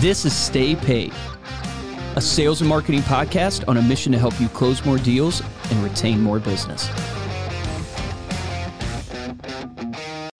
This is Stay Paid, a sales and marketing podcast on a mission to help you close more deals and retain more business.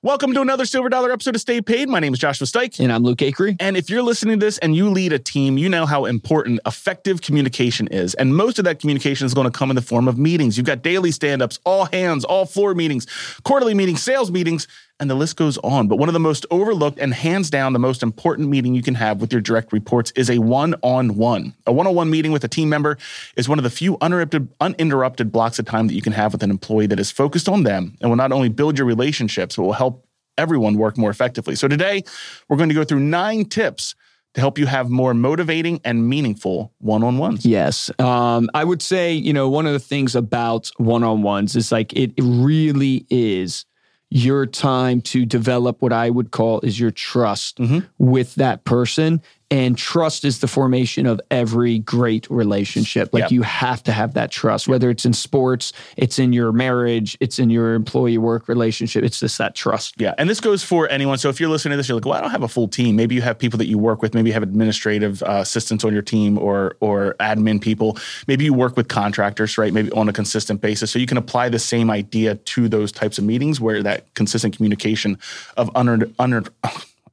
Welcome to another Silver Dollar episode of Stay Paid. My name is Joshua Stike. And I'm Luke Acree. And if you're listening to this and you lead a team, you know how important effective communication is. And most of that communication is going to come in the form of meetings. You've got daily stand ups, all hands, all floor meetings, quarterly meetings, sales meetings, and the list goes on. But one of the most overlooked and hands down the most important meeting you can have with your direct reports is a one on one. A one on one meeting with a team member is one of the few uninterrupted, uninterrupted blocks of time that you can have with an employee that is focused on them and will not only build your relationships, but will help everyone work more effectively. So today, we're going to go through nine tips to help you have more motivating and meaningful one on ones. Yes. Um, I would say, you know, one of the things about one on ones is like it really is your time to develop what I would call is your trust mm-hmm. with that person and trust is the formation of every great relationship. Like yep. you have to have that trust, whether it's in sports, it's in your marriage, it's in your employee work relationship. It's just that trust. Yeah. And this goes for anyone. So if you're listening to this, you're like, well, I don't have a full team. Maybe you have people that you work with. Maybe you have administrative uh, assistants on your team or, or admin people. Maybe you work with contractors, right? Maybe on a consistent basis. So you can apply the same idea to those types of meetings where that consistent communication of under, under,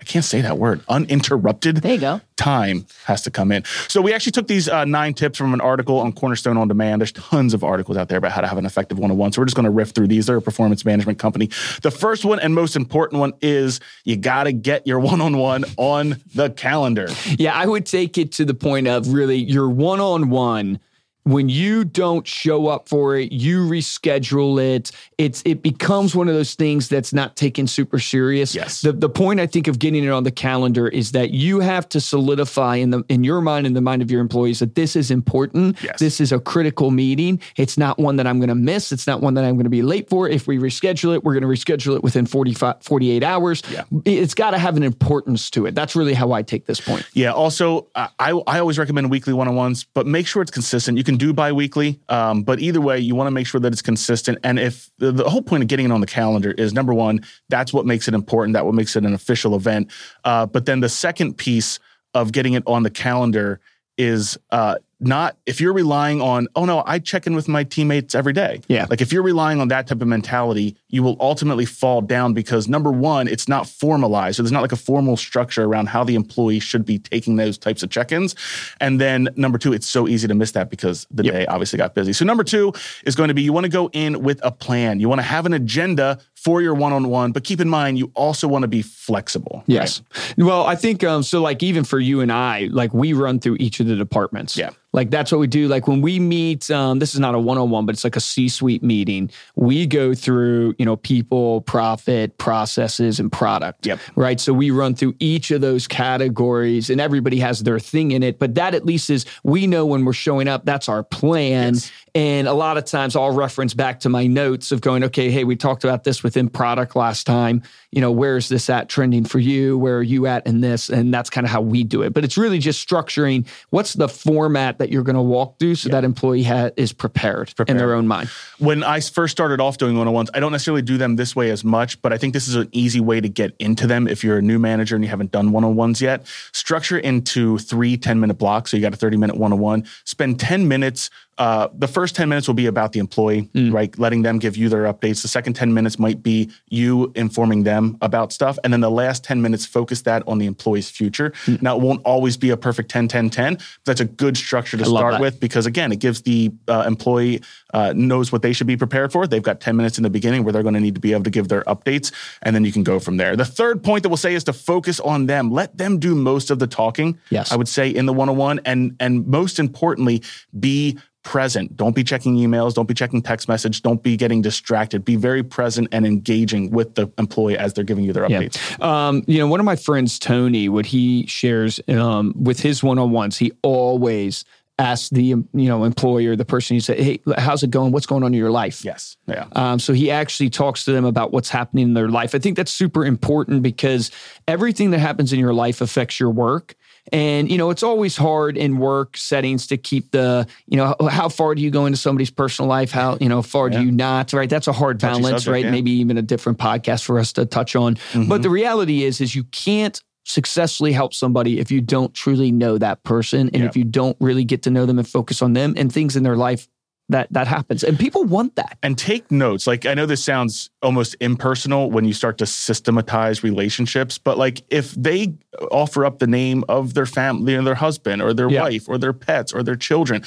I can't say that word, uninterrupted there you go. time has to come in. So we actually took these uh, nine tips from an article on Cornerstone on Demand. There's tons of articles out there about how to have an effective one-on-one. So we're just going to riff through these. They're a performance management company. The first one and most important one is you got to get your one-on-one on the calendar. Yeah, I would take it to the point of really your one-on-one when you don't show up for it, you reschedule it. It's it becomes one of those things that's not taken super serious. Yes. The the point I think of getting it on the calendar is that you have to solidify in the in your mind and the mind of your employees that this is important. Yes. This is a critical meeting. It's not one that I'm going to miss. It's not one that I'm going to be late for. If we reschedule it, we're going to reschedule it within 45 48 hours. Yeah. It's got to have an importance to it. That's really how I take this point. Yeah. Also, I I always recommend weekly one-on-ones, but make sure it's consistent. You can can do biweekly, um, but either way, you want to make sure that it's consistent. And if the, the, whole point of getting it on the calendar is number one, that's what makes it important. That what makes it an official event. Uh, but then the second piece of getting it on the calendar is uh, not if you're relying on oh no i check in with my teammates every day. Yeah. Like if you're relying on that type of mentality you will ultimately fall down because number one it's not formalized. So there's not like a formal structure around how the employee should be taking those types of check-ins. And then number two it's so easy to miss that because the yep. day obviously got busy. So number two is going to be you want to go in with a plan. You want to have an agenda for your one-on-one but keep in mind you also want to be flexible yes. Right? well i think um, so like even for you and i like we run through each of the departments. Yeah like that's what we do. Like when we meet, um, this is not a one-on-one, but it's like a C-suite meeting. We go through, you know, people, profit, processes, and product. Yep. Right. So we run through each of those categories, and everybody has their thing in it. But that at least is we know when we're showing up. That's our plan. Yes. And a lot of times I'll reference back to my notes of going, okay, hey, we talked about this within product last time. You know, where's this at trending for you? Where are you at in this? And that's kind of how we do it. But it's really just structuring what's the format that you're going to walk through so that employee ha- is prepared, prepared, in their own mind. When I first started off doing one on ones, I don't necessarily do them this way as much, but I think this is an easy way to get into them if you're a new manager and you haven't done one on ones yet. Structure into three 10 minute blocks. So you got a 30 minute one on one. Spend 10 minutes uh, the first 10 minutes will be about the employee, mm. right? Letting them give you their updates. The second 10 minutes might be you informing them about stuff. And then the last 10 minutes, focus that on the employee's future. Mm. Now, it won't always be a perfect 10 10 10. That's a good structure to I start with because, again, it gives the uh, employee uh, knows what they should be prepared for. They've got 10 minutes in the beginning where they're going to need to be able to give their updates. And then you can go from there. The third point that we'll say is to focus on them. Let them do most of the talking. Yes. I would say in the one on one. And, and most importantly, be present. Don't be checking emails. Don't be checking text message. Don't be getting distracted. Be very present and engaging with the employee as they're giving you their updates. Yeah. Um, you know, one of my friends, Tony, what he shares um, with his one-on-ones, he always asks the you know employer, the person he say, "Hey, how's it going? What's going on in your life?" Yes, yeah. Um, so he actually talks to them about what's happening in their life. I think that's super important because everything that happens in your life affects your work. And, you know, it's always hard in work settings to keep the, you know, how far do you go into somebody's personal life? How, you know, far yeah. do you not, right? That's a hard Touchy balance, subject, right? Yeah. Maybe even a different podcast for us to touch on. Mm-hmm. But the reality is, is you can't successfully help somebody if you don't truly know that person and Yeah. if you don't really get to know them and focus on them and things in their life that that happens. And people want that. and take notes. Like I know this sounds almost impersonal when you start to systematize relationships, but like if they offer up the name of their family or their husband or their Yeah. wife or their pets or their children,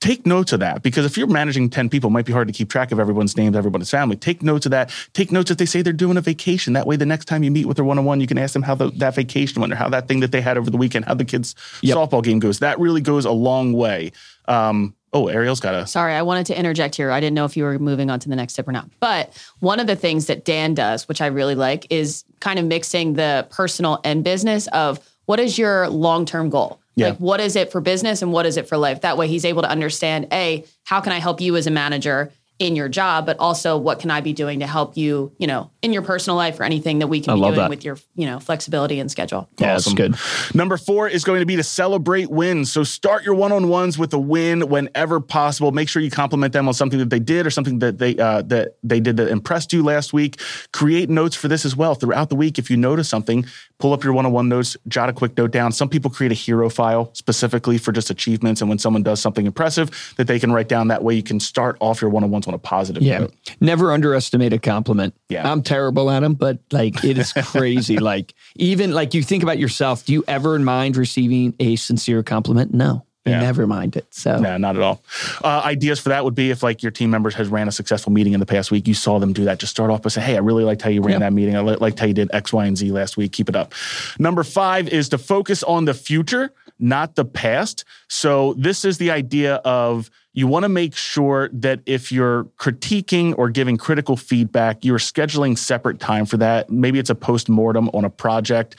take notes of that because if you're managing 10 people, it might be hard to keep track of everyone's names, everyone's family. Take notes of that. Take notes if they say they're doing a vacation. That way the next time you meet with their one-on-one, you can ask them how the, that vacation went or how that thing that they had over the weekend, how the kids' Yep. softball game goes. That really goes a long way. Um, oh, Ariel's got a Sorry, I wanted to interject here. I didn't know if you were moving on to the next tip or not. But one of the things that Dan does, which I really like, is kind of mixing the personal and business of what is your long term goal? Yeah. Like, what is it for business and what is it for life? That way, he's able to understand A, how can I help you as a manager in your job, but also what can I be doing to help you, you know, in your personal life or anything that we can I be doing that. with your, you know, flexibility and schedule. Yeah, that's Awesome. good. Number four is going to be to celebrate wins. So start your one-on-ones with a win whenever possible. Make sure you compliment them on something that they did or something that they uh, that they did that impressed you last week. Create notes for this as well throughout the week. If you notice something, pull up your one-on-one notes, jot a quick note down. Some people create a hero file specifically for just achievements, and when someone does something impressive, that they can write down. That way, you can start off your one-on-ones on a positive Yeah. note. Never underestimate a compliment. Yeah. I'm terrible at them, but like it is crazy. like even like you think about yourself, do you ever mind receiving a sincere compliment? No. Yeah. never mind it. So No, not at all. Uh, ideas for that would be if like your team members has ran a successful meeting in the past week, you saw them do that. Just start off by saying, "Hey, I really liked how you ran Yeah. that meeting. I li- liked how you did X, Y, and Z last week. Keep it up." Number five is to focus on the future, not the past. So this is the idea of you want to make sure that if you're critiquing or giving critical feedback, you're scheduling separate time for that. Maybe it's a post mortem on a project.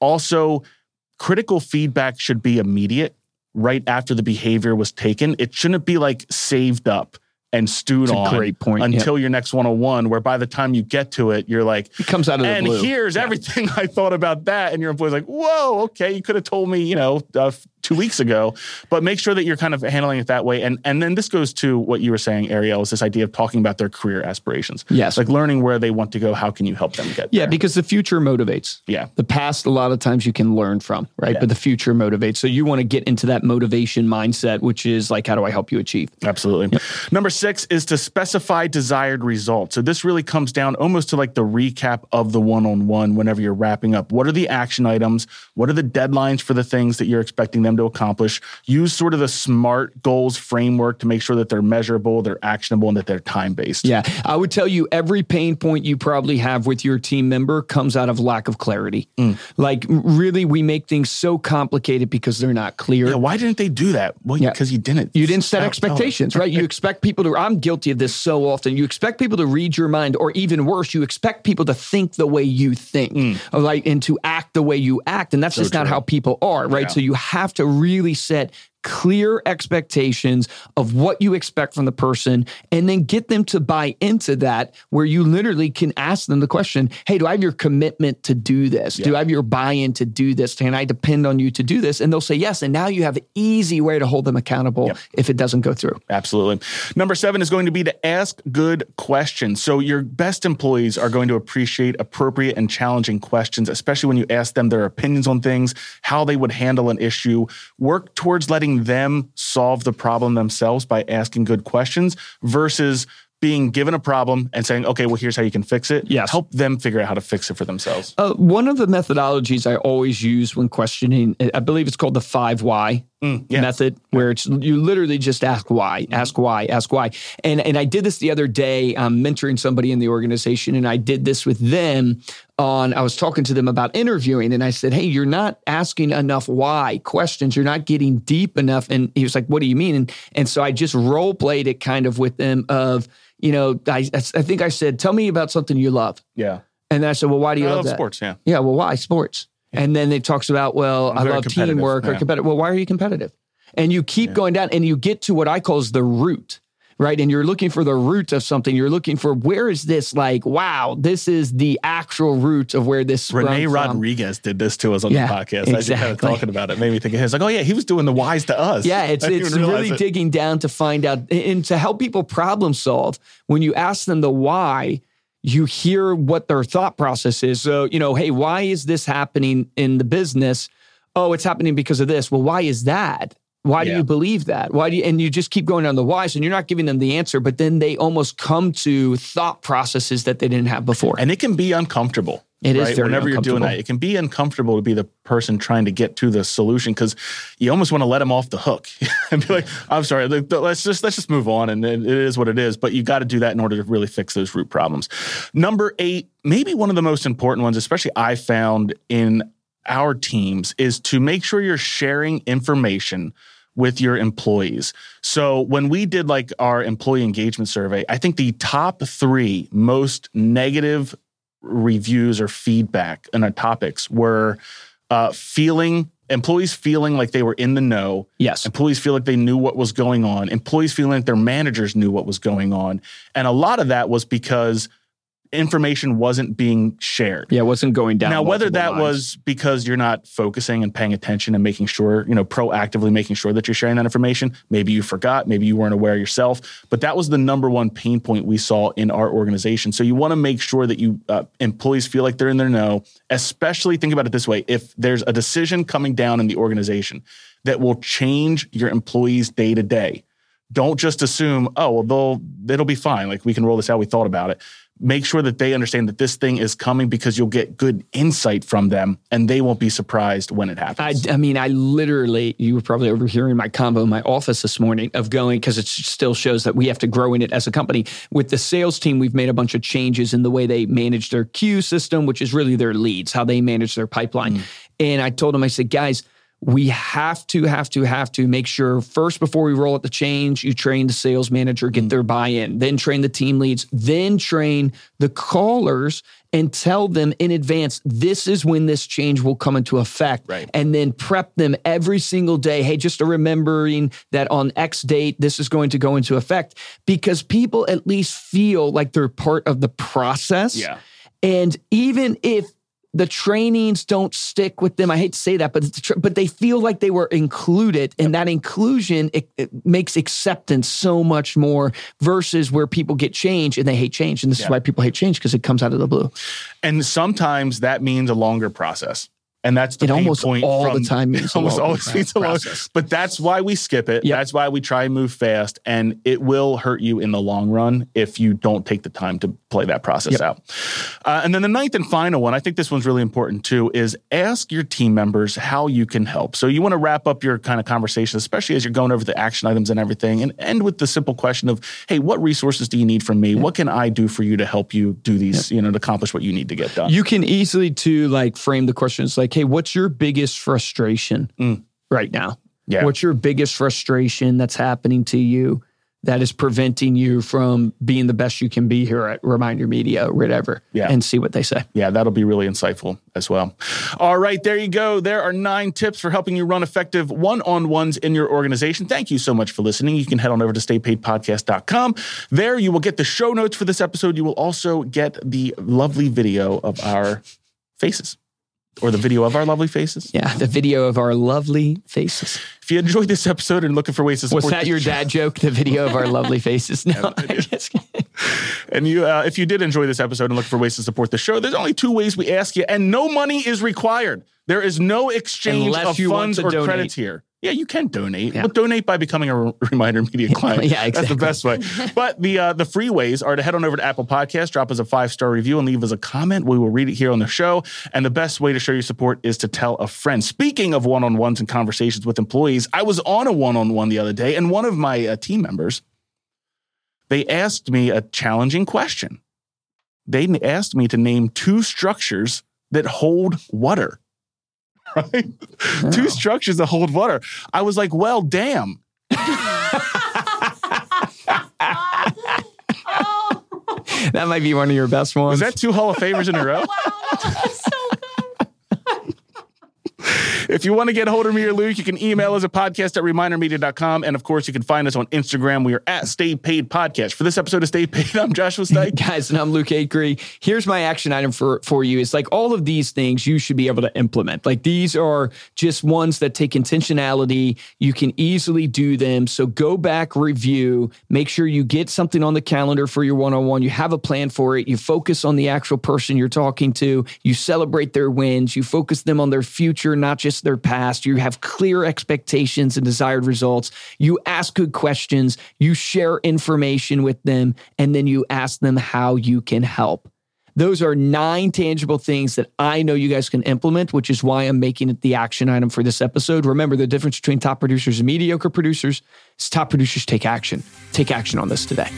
Also, critical feedback should be immediate right after the behavior was taken. It shouldn't be like saved up and stewed That's a on great point, yeah. until your next 101, where by the time you get to it, you're like, it comes out of the and blue. here's everything I thought about that. And your employee's like, whoa, okay, you could have told me, you know, uh, two weeks ago. But make sure that you're kind of handling it that way. And and then this goes to what you were saying, Ariel, is this idea of talking about their career aspirations. Yes. Like learning where they want to go. How can you help them get yeah, there? because the future motivates. Yeah. The past, a lot of times you can learn from, right? Yeah. But the future motivates. So you want to get into that motivation mindset, which is like, how do I help you achieve? Absolutely. Number six is to specify desired results. So this really comes down almost to like the recap of the one on one whenever you're wrapping up. What are the action items? What are the deadlines for the things that you're expecting them to accomplish? Use sort of the SMART goals framework to make sure that they're measurable, they're actionable, and that they're time based. Yeah. I would tell you every pain point you probably have with your team member comes out of lack of clarity. Mm. Like, really, we make things so complicated because they're not clear. Yeah, why didn't they do that? Well, Yeah. because you didn't. You didn't set them. expectations, right? You expect people to, I'm guilty of this so often. You expect people to read your mind, or even worse, you expect people to think the way you think, or like, and to act the way you act. And that's just not Mm. how people are, right? Yeah. So you have to really set clear expectations of what you expect from the person and then get them to buy into that where you literally can ask them the question hey do i have your commitment to do this do i have your buy-in to do this can i depend on you to do this and they'll say yes and now you have an easy way to hold them accountable if it doesn't go through Absolutely. Number seven is going to be to ask good questions. So, your best employees are going to appreciate appropriate and challenging questions, especially when you ask them their opinions on things, how they would handle an issue. Work towards letting them solve the problem themselves by asking good questions versus being given a problem and saying, okay, well, here's how you can fix it. Yes. Help them figure out how to fix it for themselves. Uh, one of the methodologies I always use when questioning, I believe it's called the five why Mm, yeah. method, where it's you literally just ask why, ask why, ask why. And and I did this the other day. I'm mentoring somebody in the organization, and I did this with them. On I was talking to them about interviewing, and I said, "Hey, you're not asking enough why questions. You're not getting deep enough." And he was like, "What do you mean?" And and so I just role played it kind of with them of. You know, I, I think I said, "Tell me about something you love," Yeah. and I said, "Well, why do you I love love that?" sports. Yeah. Yeah, well, why sports? And then it talks about, well, I'm I love competitive, teamwork or competitive. Well, why are you competitive? And you keep going down and you get to what I call is the root, right? And you're looking for the root of something. You're looking for where is this like, wow, this is the actual root of where this Renee from. Rodriguez did this to us on Yeah, the podcast. I just kind of talking about it. Made me think of his. Like, oh yeah, he was doing the whys to us. Yeah, it's it's really it. digging down to find out and to help people problem solve. When you ask them the why, you hear what their thought process is. So, you know, hey, why is this happening in the business? Oh, it's happening because of this. Well, why is that? Why Yeah. do you believe that? Why do you, and you just keep going down the whys and you're not giving them the answer, but then they almost come to thought processes that they didn't have before. And it can be uncomfortable. It is right? very Whenever you're doing that, it can be uncomfortable to be the person trying to get to the solution because you almost want to let them off the hook and be like, "I'm sorry, let's just let's just move on." And it it is what it is. But you got to do that in order to really fix those root problems. Number eight, maybe one of the most important ones, especially I found in our teams, is to make sure you're sharing information with your employees. So when we did like our employee engagement survey, I think the top three most negative reviews or feedback on our topics were uh, feeling employees feeling like they were in the know yes. employees feel like they knew what was going on employees feeling like their managers knew what was going on and a lot of that was because information wasn't being shared Yeah, it wasn't going down. now whether that lines. was because you're not focusing and paying attention and making sure you know proactively making sure that you're sharing that information maybe you forgot maybe you weren't aware yourself but that was the number one pain point we saw in our organization so you want to make sure that you uh, employees feel like they're in their know especially think about it this way if there's a decision coming down in the organization that will change your employees day to day don't just assume oh well they'll it'll be fine like we can roll this out we thought about it make sure that they understand that this thing is coming because you'll get good insight from them and they won't be surprised when it happens. I mean, I literally, you were probably overhearing my combo in my office this morning of going, because it still shows that we have to grow in it as a company. With the sales team, we've made a bunch of changes in the way they manage their queue system, which is really their leads, how they manage their pipeline. Mm. And I told them, I said, guys, we have to, have to, have to make sure first before we roll out the change, you train the sales manager, get mm. their buy in, then train the team leads, then train the callers and tell them in advance, this is when this change will come into effect. Right. And then prep them every single day. Hey, just a remembering that on X date, this is going to go into effect because people at least feel like they're part of the process. Yeah. And even if the trainings don't stick with them, I hate to say that, but it's the tr- but they feel like they were included, and that inclusion it, it makes acceptance so much more versus where people get change and they hate change, and this is why people hate change because it comes out of the blue. And sometimes that means a longer process. And that's the It pain almost point all from- the time means almost always means a. But that's why we skip it. Yep. That's why we try and move fast. And it will hurt you in the long run if you don't take the time to play that process Yep. out. Uh, and then the ninth and final one, I think this one's really important too, is ask your team members how you can help. So you want to wrap up your kind of conversation, especially as you're going over the action items and everything, and end with the simple question of, hey, what resources do you need from me? What can I do for you to help you do these, you know, to accomplish what you need to get done? You can easily to like frame the questions like, hey, what's your biggest frustration right now? Mm. Yeah. What's your biggest frustration that's happening to you that is preventing you from being the best you can be here at Reminder Media or whatever? Yeah. And see what they say. Yeah, that'll be really insightful as well. All right, there you go. There are nine tips for helping you run effective one on ones in your organization. Thank you so much for listening. You can head on over to staypaidpodcast.com. There you will get the show notes for this episode. You will also get the lovely video of our faces or the video of our lovely faces. Yeah. The video of our lovely faces. If you enjoyed this episode and looking for ways to support Was that your dad joke? The video of our lovely faces? No. I. And you, uh, if you did enjoy this episode and look for ways to support the show, there's only two ways we ask you, and no money is required. There is no exchange Unless of funds or donate. credits here. Yeah, you can donate. Yeah. But donate by becoming a Reminder Media client. yeah, exactly. That's the best way. But the uh, the free ways are to head on over to Apple Podcasts, drop us a five star review, and leave us a comment. We will read it here on the show. And the best way to show your support is to tell a friend. Speaking of one on ones and conversations with employees, I was on a one on one the other day, and one of my uh, team members they asked me a challenging question. They asked me to name two structures that hold water. Right? Two structures that hold water. I was like, well, damn. That might be one of your best ones. Was that two Hall of Famers in a row? Wow, that was so good. If you want to get hold of me or Luke, you can email us at podcast at remindermedia.com. And of course, you can find us on Instagram. We are at Stay Paid Podcast. For this episode of Stay Paid, I'm Joshua Stike. Guys, and I'm Luke Acree. Here's my action item for, for you. It's like all of these things you should be able to implement. Like these are just ones that take intentionality. You can easily do them. So go back, review, make sure you get something on the calendar for your one on one. You have a plan for it. You focus on the actual person you're talking to. You celebrate their wins. You focus them on their future, not just their past. You have clear expectations and desired results. You ask good questions. You share information with them, and then you ask them how you can help. Those are nine tangible things that I know you guys can implement, which is why I'm making it the action item for this episode. Remember, the difference between top producers and mediocre producers is top producers take action. Take action on this today.